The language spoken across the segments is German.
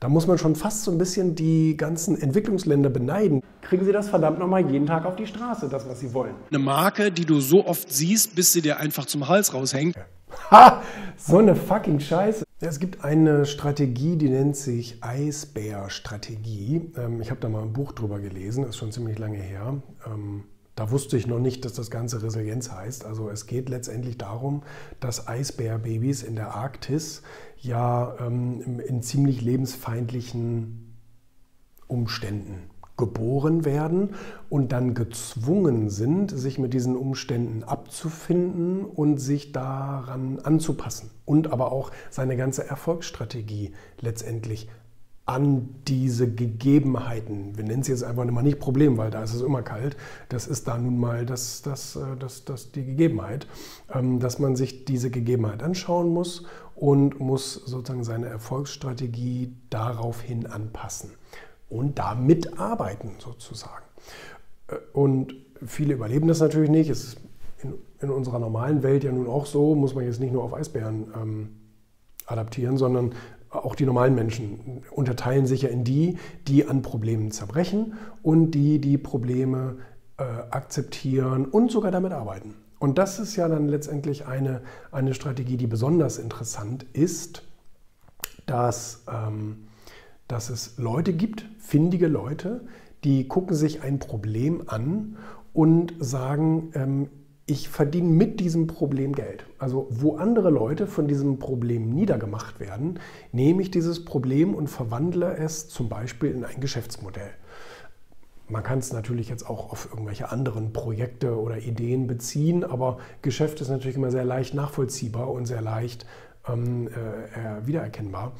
Da muss man schon fast so ein bisschen die ganzen Entwicklungsländer beneiden. Kriegen sie das verdammt nochmal jeden Tag auf die Straße, das, was sie wollen. Eine Marke, die du so oft siehst, bis sie dir einfach zum Hals raushängt. Ha! So eine fucking Scheiße. Es gibt eine Strategie, die nennt sich Eisbär-Strategie. Ähm, ich habe da mal ein Buch drüber gelesen, ist schon ziemlich lange her. Da wusste ich noch nicht, dass das Ganze Resilienz heißt. Also es geht letztendlich darum, dass Eisbärbabys in der Arktis ja ähm, in ziemlich lebensfeindlichen Umständen geboren werden und dann gezwungen sind, sich mit diesen Umständen abzufinden und sich daran anzupassen und aber auch seine ganze Erfolgsstrategie letztendlich an diese Gegebenheiten, wir nennen es jetzt einfach mal nicht Problem, weil da ist es immer kalt, das ist da nun mal das, das, äh, das, das, die Gegebenheit, ähm, dass man sich diese Gegebenheit anschauen muss und muss sozusagen seine Erfolgsstrategie daraufhin anpassen und damit arbeiten sozusagen. Äh, und viele überleben das natürlich nicht. Es ist in, in, unserer normalen Welt ja nun auch so, muss man jetzt nicht nur auf Eisbären ähm, adaptieren, sondern auch die normalen Menschen unterteilen sich ja in die, die an Problemen zerbrechen und die, die Probleme äh, akzeptieren und sogar damit arbeiten. Und das ist ja dann letztendlich eine, eine Strategie, die besonders interessant ist, dass, ähm, dass es Leute gibt, findige Leute, die gucken sich ein Problem an und sagen, ähm, ich verdiene mit diesem Problem Geld. Also wo andere Leute von diesem Problem niedergemacht werden, nehme ich dieses Problem und verwandle es zum Beispiel in ein Geschäftsmodell. Man kann es natürlich jetzt auch auf irgendwelche anderen Projekte oder Ideen beziehen, aber Geschäft ist natürlich immer sehr leicht nachvollziehbar und sehr leicht ähm, äh, wiedererkennbar.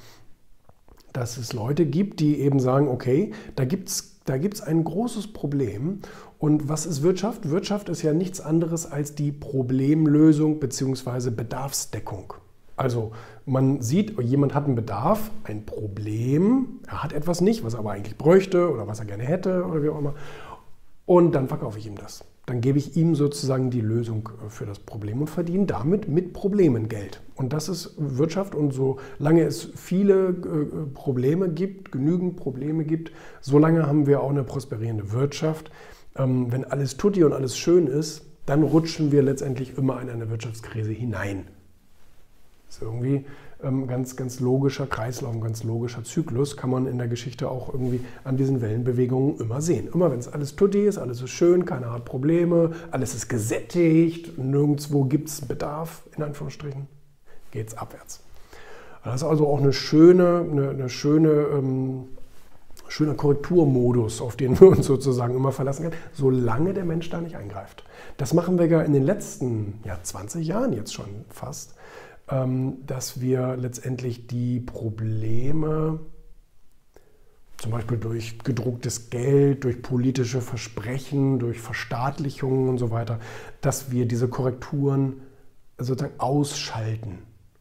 Dass es Leute gibt, die eben sagen, okay, da gibt es da gibt's ein großes Problem und was ist Wirtschaft? Wirtschaft ist ja nichts anderes als die Problemlösung bzw. Bedarfsdeckung. Also man sieht, jemand hat einen Bedarf, ein Problem, er hat etwas nicht, was er aber eigentlich bräuchte oder was er gerne hätte oder wie auch immer. Und dann verkaufe ich ihm das. Dann gebe ich ihm sozusagen die Lösung äh, für das Problem und verdiene damit mit Problemen Geld. Und das ist Wirtschaft. Und solange es viele äh, Probleme gibt, genügend Probleme gibt, solange haben wir auch eine prosperierende Wirtschaft. Ähm, wenn alles tutti und alles schön ist, dann rutschen wir letztendlich immer in eine Wirtschaftskrise hinein. Das ist irgendwie ganz, ganz logischer Kreislauf, ein ganz logischer Zyklus, kann man in der Geschichte auch irgendwie an diesen Wellenbewegungen immer sehen. Immer wenn es alles tutti ist, alles ist schön, keiner hat Probleme, alles ist gesättigt, nirgendwo gibt es Bedarf, in Anführungsstrichen, geht es abwärts. Das ist also auch eine schöne, eine, eine schöne ähm, schöner Korrekturmodus, auf den wir uns sozusagen immer verlassen können, solange der Mensch da nicht eingreift. Das machen wir ja in den letzten ja, 20 Jahren jetzt schon fast, ähm, dass wir letztendlich die Probleme, zum Beispiel durch gedrucktes Geld, durch politische Versprechen, durch Verstaatlichungen und so weiter, dass wir diese Korrekturen sozusagen ausschalten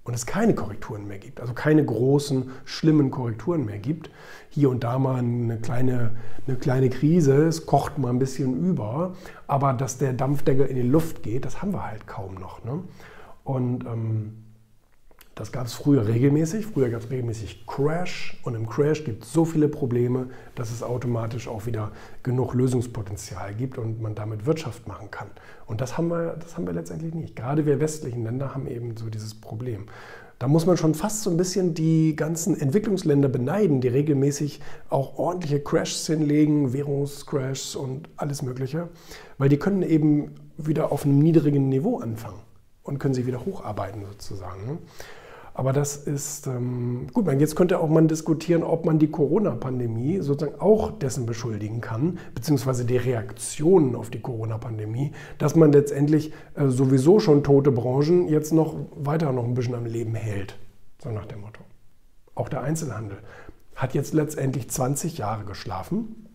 und es keine Korrekturen mehr gibt, also keine großen, schlimmen Korrekturen mehr gibt. Hier und da mal eine kleine, eine kleine Krise, es kocht mal ein bisschen über, aber dass der Dampfdeckel in die Luft geht, das haben wir halt kaum noch. Ne? Und ähm, das gab es früher regelmäßig. Früher gab es regelmäßig Crash und im Crash gibt es so viele Probleme, dass es automatisch auch wieder genug Lösungspotenzial gibt und man damit Wirtschaft machen kann. Und das haben wir, das haben wir letztendlich nicht. Gerade wir westlichen Länder haben eben so dieses Problem. Da muss man schon fast so ein bisschen die ganzen Entwicklungsländer beneiden, die regelmäßig auch ordentliche Crashs hinlegen, Währungscrashs und alles Mögliche, weil die können eben wieder auf einem niedrigen Niveau anfangen und können sich wieder hocharbeiten sozusagen. Aber das ist ähm, gut. Jetzt könnte auch man diskutieren, ob man die Corona-Pandemie sozusagen auch dessen beschuldigen kann, beziehungsweise die Reaktionen auf die Corona-Pandemie, dass man letztendlich äh, sowieso schon tote Branchen jetzt noch weiter noch ein bisschen am Leben hält. So nach dem Motto. Auch der Einzelhandel hat jetzt letztendlich 20 Jahre geschlafen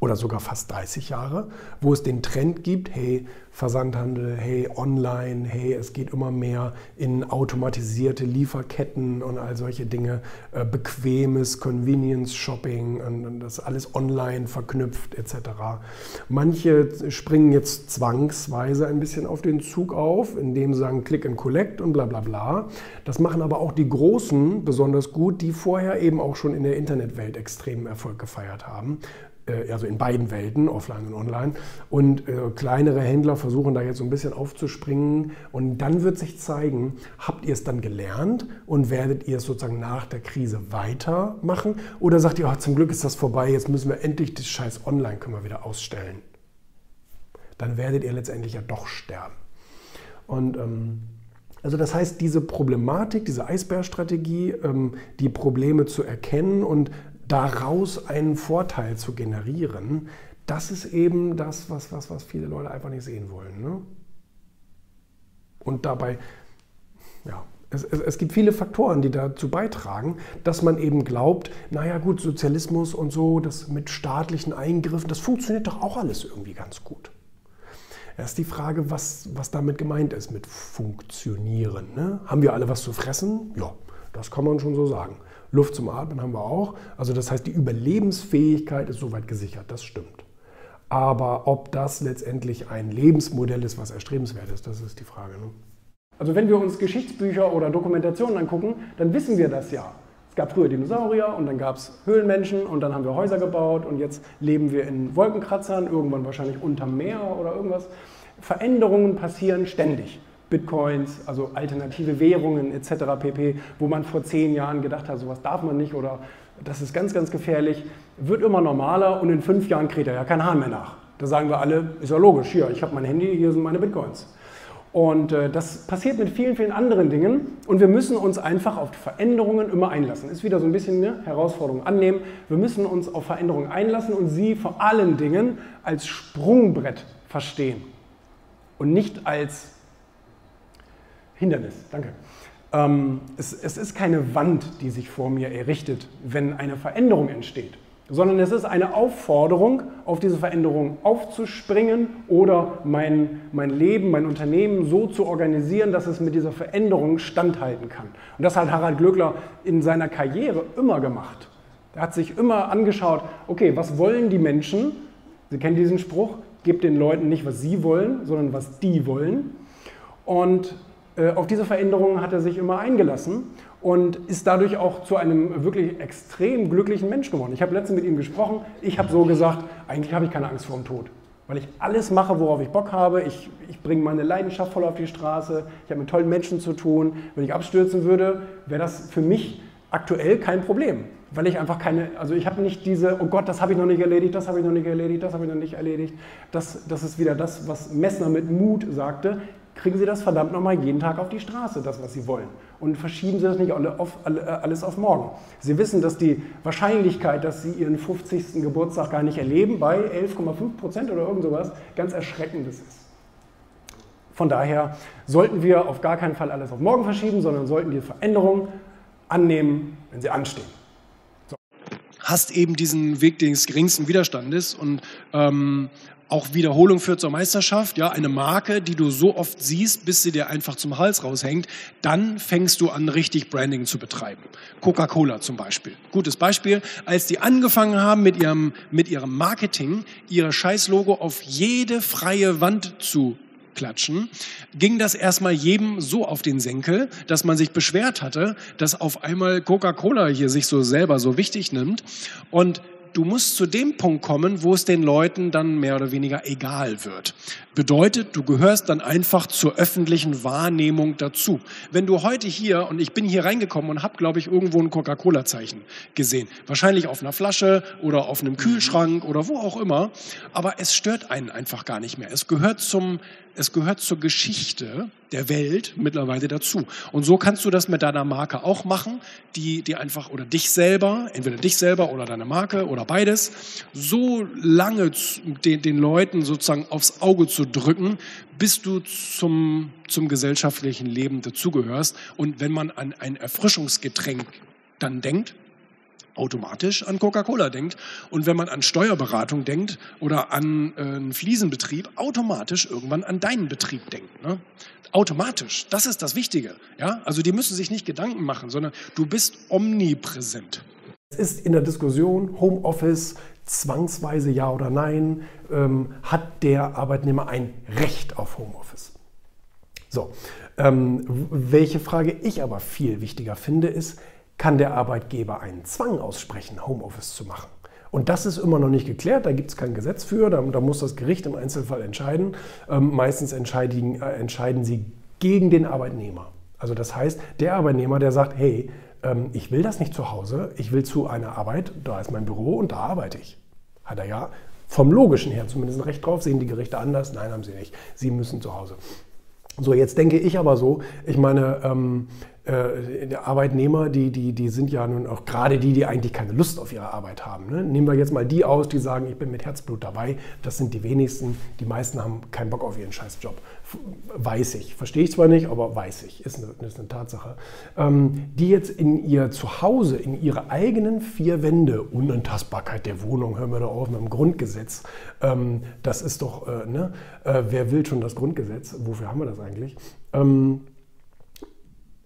oder sogar fast 30 Jahre, wo es den Trend gibt, hey, Versandhandel, hey, online, hey, es geht immer mehr in automatisierte Lieferketten und all solche Dinge, äh, bequemes Convenience Shopping und, und das alles online verknüpft etc. Manche springen jetzt zwangsweise ein bisschen auf den Zug auf, indem sie sagen Click and Collect und bla bla bla. Das machen aber auch die Großen besonders gut, die vorher eben auch schon in der Internetwelt extremen Erfolg gefeiert haben also in beiden Welten, offline und online. Und äh, kleinere Händler versuchen da jetzt so ein bisschen aufzuspringen. Und dann wird sich zeigen, habt ihr es dann gelernt und werdet ihr es sozusagen nach der Krise weitermachen? Oder sagt ihr, oh, zum Glück ist das vorbei, jetzt müssen wir endlich das scheiß Online können wir wieder ausstellen. Dann werdet ihr letztendlich ja doch sterben. Und ähm, also das heißt, diese Problematik, diese Eisbärstrategie, ähm, die Probleme zu erkennen und daraus einen Vorteil zu generieren, das ist eben das, was, was, was viele Leute einfach nicht sehen wollen. Ne? Und dabei, ja, es, es, es, gibt viele Faktoren, die dazu beitragen, dass man eben glaubt, naja gut, Sozialismus und so, das mit staatlichen Eingriffen, das funktioniert doch auch alles irgendwie ganz gut. Erst die Frage, was, was damit gemeint ist mit funktionieren. Ne? Haben wir alle was zu fressen? Ja, das kann man schon so sagen. Luft zum Atmen haben wir auch. Also das heißt, die Überlebensfähigkeit ist soweit gesichert, das stimmt. Aber ob das letztendlich ein Lebensmodell ist, was erstrebenswert ist, das ist die Frage. Ne? Also wenn wir uns Geschichtsbücher oder Dokumentationen angucken, dann wissen wir das ja. Es gab früher Dinosaurier und dann gab es Höhlenmenschen und dann haben wir Häuser gebaut und jetzt leben wir in Wolkenkratzern, irgendwann wahrscheinlich unterm Meer oder irgendwas. Veränderungen passieren ständig. Bitcoins, also alternative Währungen etc. pp., wo man vor zehn Jahren gedacht hat, sowas darf man nicht oder das ist ganz, ganz gefährlich, wird immer normaler und in fünf Jahren kräht er ja kein Hahn mehr nach. Da sagen wir alle, ist ja logisch, hier, ich habe mein Handy, hier sind meine Bitcoins. Und äh, das passiert mit vielen, vielen anderen Dingen und wir müssen uns einfach auf Veränderungen immer einlassen. Ist wieder so ein bisschen eine Herausforderung annehmen. Wir müssen uns auf Veränderungen einlassen und sie vor allen Dingen als Sprungbrett verstehen und nicht als Hindernis, danke. Ähm, es, es ist keine Wand, die sich vor mir errichtet, wenn eine Veränderung entsteht, sondern es ist eine Aufforderung, auf diese Veränderung aufzuspringen oder mein, mein Leben, mein Unternehmen so zu organisieren, dass es mit dieser Veränderung standhalten kann. Und das hat Harald Glöckler in seiner Karriere immer gemacht. Er hat sich immer angeschaut, okay, was wollen die Menschen? Sie kennen diesen Spruch, gebt den Leuten nicht, was sie wollen, sondern was die wollen. Und auf diese Veränderungen hat er sich immer eingelassen und ist dadurch auch zu einem wirklich extrem glücklichen Mensch geworden. Ich habe letztens mit ihm gesprochen. Ich habe so gesagt, eigentlich habe ich keine Angst vor dem Tod, weil ich alles mache, worauf ich Bock habe. Ich, ich bringe meine Leidenschaft voll auf die Straße. Ich habe mit tollen Menschen zu tun. Wenn ich abstürzen würde, wäre das für mich aktuell kein Problem, weil ich einfach keine, also ich habe nicht diese, oh Gott, das habe ich noch nicht erledigt, das habe ich noch nicht erledigt, das habe ich noch nicht erledigt. Das, das ist wieder das, was Messner mit Mut sagte kriegen Sie das verdammt nochmal jeden Tag auf die Straße, das, was Sie wollen. Und verschieben Sie das nicht auf, äh, alles auf morgen. Sie wissen, dass die Wahrscheinlichkeit, dass Sie Ihren 50. Geburtstag gar nicht erleben, bei 11,5 Prozent oder irgend sowas, ganz erschreckendes ist. Von daher sollten wir auf gar keinen Fall alles auf morgen verschieben, sondern sollten die Veränderungen annehmen, wenn sie anstehen. Hast eben diesen Weg des geringsten Widerstandes und ähm, auch Wiederholung führt zur Meisterschaft, ja, eine Marke, die du so oft siehst, bis sie dir einfach zum Hals raushängt, dann fängst du an, richtig Branding zu betreiben. Coca-Cola zum Beispiel. Gutes Beispiel. Als die angefangen haben mit ihrem, mit ihrem Marketing, ihr Scheißlogo auf jede freie Wand zu klatschen, ging das erstmal jedem so auf den Senkel, dass man sich beschwert hatte, dass auf einmal Coca-Cola hier sich so selber so wichtig nimmt und du musst zu dem Punkt kommen, wo es den Leuten dann mehr oder weniger egal wird. Bedeutet, du gehörst dann einfach zur öffentlichen Wahrnehmung dazu. Wenn du heute hier, und ich bin hier reingekommen und habe, glaube ich, irgendwo ein Coca-Cola-Zeichen gesehen, wahrscheinlich auf einer Flasche oder auf einem Kühlschrank oder wo auch immer, aber es stört einen einfach gar nicht mehr. Es gehört zum es gehört zur Geschichte der Welt mittlerweile dazu. Und so kannst du das mit deiner Marke auch machen, die, die einfach, oder dich selber, entweder dich selber oder deine Marke oder beides, so lange den, den Leuten sozusagen aufs Auge zu drücken, bis du zum, zum gesellschaftlichen Leben dazugehörst. Und wenn man an ein Erfrischungsgetränk dann denkt, automatisch an Coca-Cola denkt und wenn man an Steuerberatung denkt oder an äh, einen Fliesenbetrieb, automatisch irgendwann an deinen Betrieb denkt. Ne? Automatisch, das ist das Wichtige. Ja? Also die müssen sich nicht Gedanken machen, sondern du bist omnipräsent. Es ist in der Diskussion Homeoffice zwangsweise ja oder nein, ähm, hat der Arbeitnehmer ein Recht auf Homeoffice. So, ähm, welche Frage ich aber viel wichtiger finde, ist, kann der Arbeitgeber einen Zwang aussprechen, Homeoffice zu machen? Und das ist immer noch nicht geklärt, da gibt es kein Gesetz für, da, da, muss das Gericht im Einzelfall entscheiden. Ähm, meistens entscheiden, äh, entscheiden sie gegen den Arbeitnehmer. Also das heißt, der Arbeitnehmer, der sagt, hey, ähm, ich will das nicht zu Hause, ich will zu einer Arbeit, da ist mein Büro und da arbeite ich. Hat er ja vom Logischen her zumindest ein Recht drauf, sehen die Gerichte anders? Nein, haben sie nicht. Sie müssen zu Hause. So, jetzt denke ich aber so, ich meine, ähm, äh, Arbeitnehmer, die, die, die sind ja nun auch gerade die, die eigentlich keine Lust auf ihre Arbeit haben. Ne? Nehmen wir jetzt mal die aus, die sagen, ich bin mit Herzblut dabei. Das sind die wenigsten. Die meisten haben keinen Bock auf ihren Scheißjob. Weiß ich. Verstehe ich zwar nicht, aber weiß ich. Ist eine, ist eine Tatsache. Ähm, die jetzt in ihr Zuhause, in ihre eigenen vier Wände, Unantastbarkeit der Wohnung, hören wir da auf mit dem Grundgesetz. Ähm, das ist doch, äh, ne? Äh, wer will schon das Grundgesetz? Wofür haben wir das eigentlich? Ähm,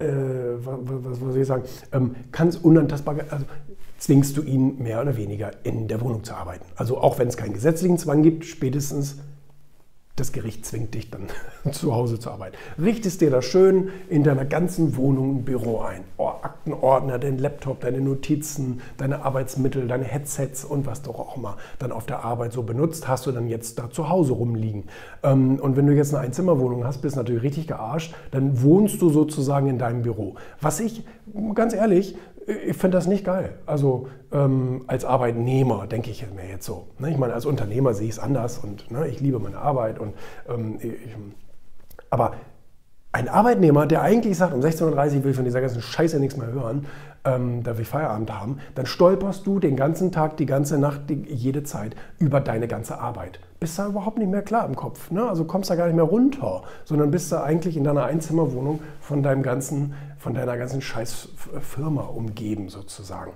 äh, was, was, soll ich sagen, ähm, es unantastbar, also zwingst du ihn mehr oder weniger in der Wohnung zu arbeiten. Also auch wenn es keinen gesetzlichen Zwang gibt, spätestens das Gericht zwingt dich dann zu Hause zu arbeiten. Richtest dir das schön in deiner ganzen Wohnung ein Büro ein. Oh, Aktenordner, dein Laptop, deine Notizen, deine Arbeitsmittel, deine Headsets und was du auch immer dann auf der Arbeit so benutzt, hast du dann jetzt da zu Hause rumliegen. Ähm, und wenn du jetzt eine Einzimmerwohnung hast, bist du natürlich richtig gearscht, dann wohnst du sozusagen in deinem Büro. Was ich, ganz ehrlich, ich finde das nicht geil. Also ähm, als Arbeitnehmer denke ich mir jetzt so. Ne? Ich meine, als Unternehmer sehe ich es anders und ne, ich liebe meine Arbeit. Und, ähm, ich, aber ein Arbeitnehmer, der eigentlich sagt, um 16.30 Uhr will ich von dieser ganzen Scheiße nichts mehr hören, ähm, da will ich Feierabend haben, dann stolperst du den ganzen Tag, die ganze Nacht, die, jede Zeit über deine ganze Arbeit. Bist da überhaupt nicht mehr klar im Kopf. Ne? Also kommst da gar nicht mehr runter, sondern bist da eigentlich in deiner Einzimmerwohnung von, deinem ganzen, von deiner ganzen Scheißfirma umgeben sozusagen.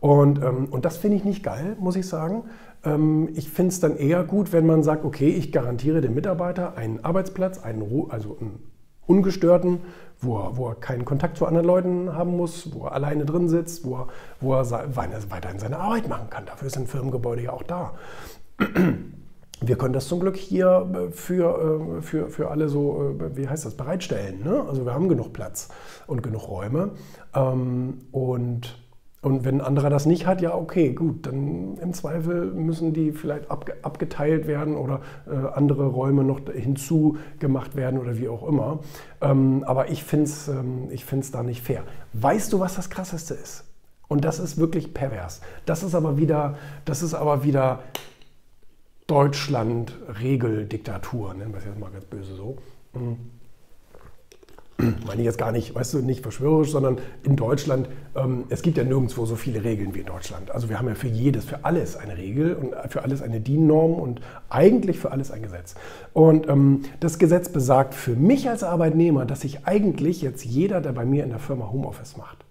Und, ähm, und das finde ich nicht geil, muss ich sagen. Ähm, ich finde es dann eher gut, wenn man sagt, okay, ich garantiere dem Mitarbeiter einen Arbeitsplatz, einen, also einen ungestörten, wo er, wo er keinen Kontakt zu anderen Leuten haben muss, wo er alleine drin sitzt, wo er, wo er weiterhin seine Arbeit machen kann. Dafür ist ein Firmengebäude ja auch da. Wir können das zum Glück hier äh, für, äh, für, für alle so, äh, wie heißt das, bereitstellen. Ne? Also wir haben genug Platz und genug Räume. Ähm, und und wenn ein anderer das nicht hat, ja, okay, gut, dann im Zweifel müssen die vielleicht abge abgeteilt werden oder andere Räume noch hinzugemacht werden oder wie auch immer. Ähm, aber ich finde es ähm, da nicht fair. Weißt du, was das Krasseste ist? Und das ist wirklich pervers. Das ist aber wieder, das ist aber wieder Deutschland-Regeldiktatur, nennen wir es jetzt mal ganz böse so. Mhm meine ich jetzt gar nicht, weißt du, nicht verschwörerisch, sondern in Deutschland, ähm, es gibt ja nirgendwo so viele Regeln wie in Deutschland. Also wir haben ja für jedes, für alles eine Regel und für alles eine DIN-Norm und eigentlich für alles ein Gesetz. Und ähm, das Gesetz besagt für mich als Arbeitnehmer, dass ich eigentlich jetzt jeder, der bei mir in der Firma Homeoffice macht,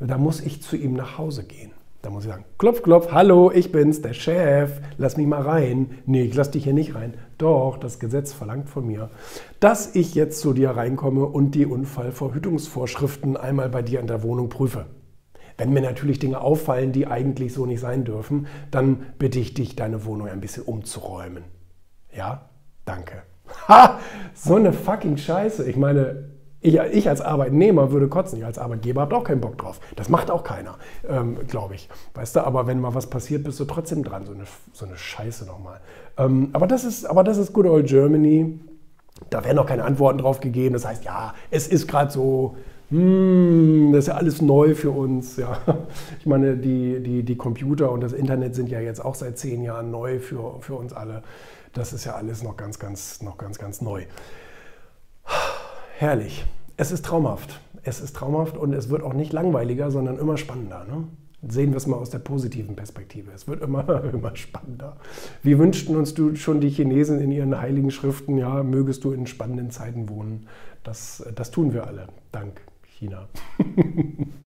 da muss ich zu ihm nach Hause gehen. Da muss ich sagen, klopf, klopf, hallo, ich bin's, der Chef, lass mich mal rein. Nee, ich lass dich hier nicht rein. Doch, das Gesetz verlangt von mir, dass ich jetzt zu dir reinkomme und die Unfallverhütungsvorschriften einmal bei dir in der Wohnung prüfe. Wenn mir natürlich Dinge auffallen, die eigentlich so nicht sein dürfen, dann bitte ich dich, deine Wohnung ein bisschen umzuräumen. Ja? Danke. Ha! So eine fucking Scheiße. Ich meine, ich, ich, als Arbeitnehmer würde kotzen, ich als Arbeitgeber habe auch keinen Bock drauf. Das macht auch keiner, ähm, glaube ich. Weißt du, aber wenn mal was passiert, bist du trotzdem dran. So eine, so eine Scheiße nochmal. Ähm, aber, das ist, aber das ist good old Germany. Da werden noch keine Antworten drauf gegeben. Das heißt, ja, es ist gerade so, hm, das ist ja alles neu für uns. Ja. Ich meine, die, die, die Computer und das Internet sind ja jetzt auch seit zehn Jahren neu für, für uns alle. Das ist ja alles noch ganz, ganz, noch ganz, ganz neu. Herrlich. Es ist traumhaft. Es ist traumhaft und es wird auch nicht langweiliger, sondern immer spannender. Ne? Sehen wir es mal aus der positiven Perspektive. Es wird immer, immer spannender. Wir wünschten uns du schon die Chinesen in ihren heiligen Schriften, ja, mögest du in spannenden Zeiten wohnen. Das, das tun wir alle. Dank China.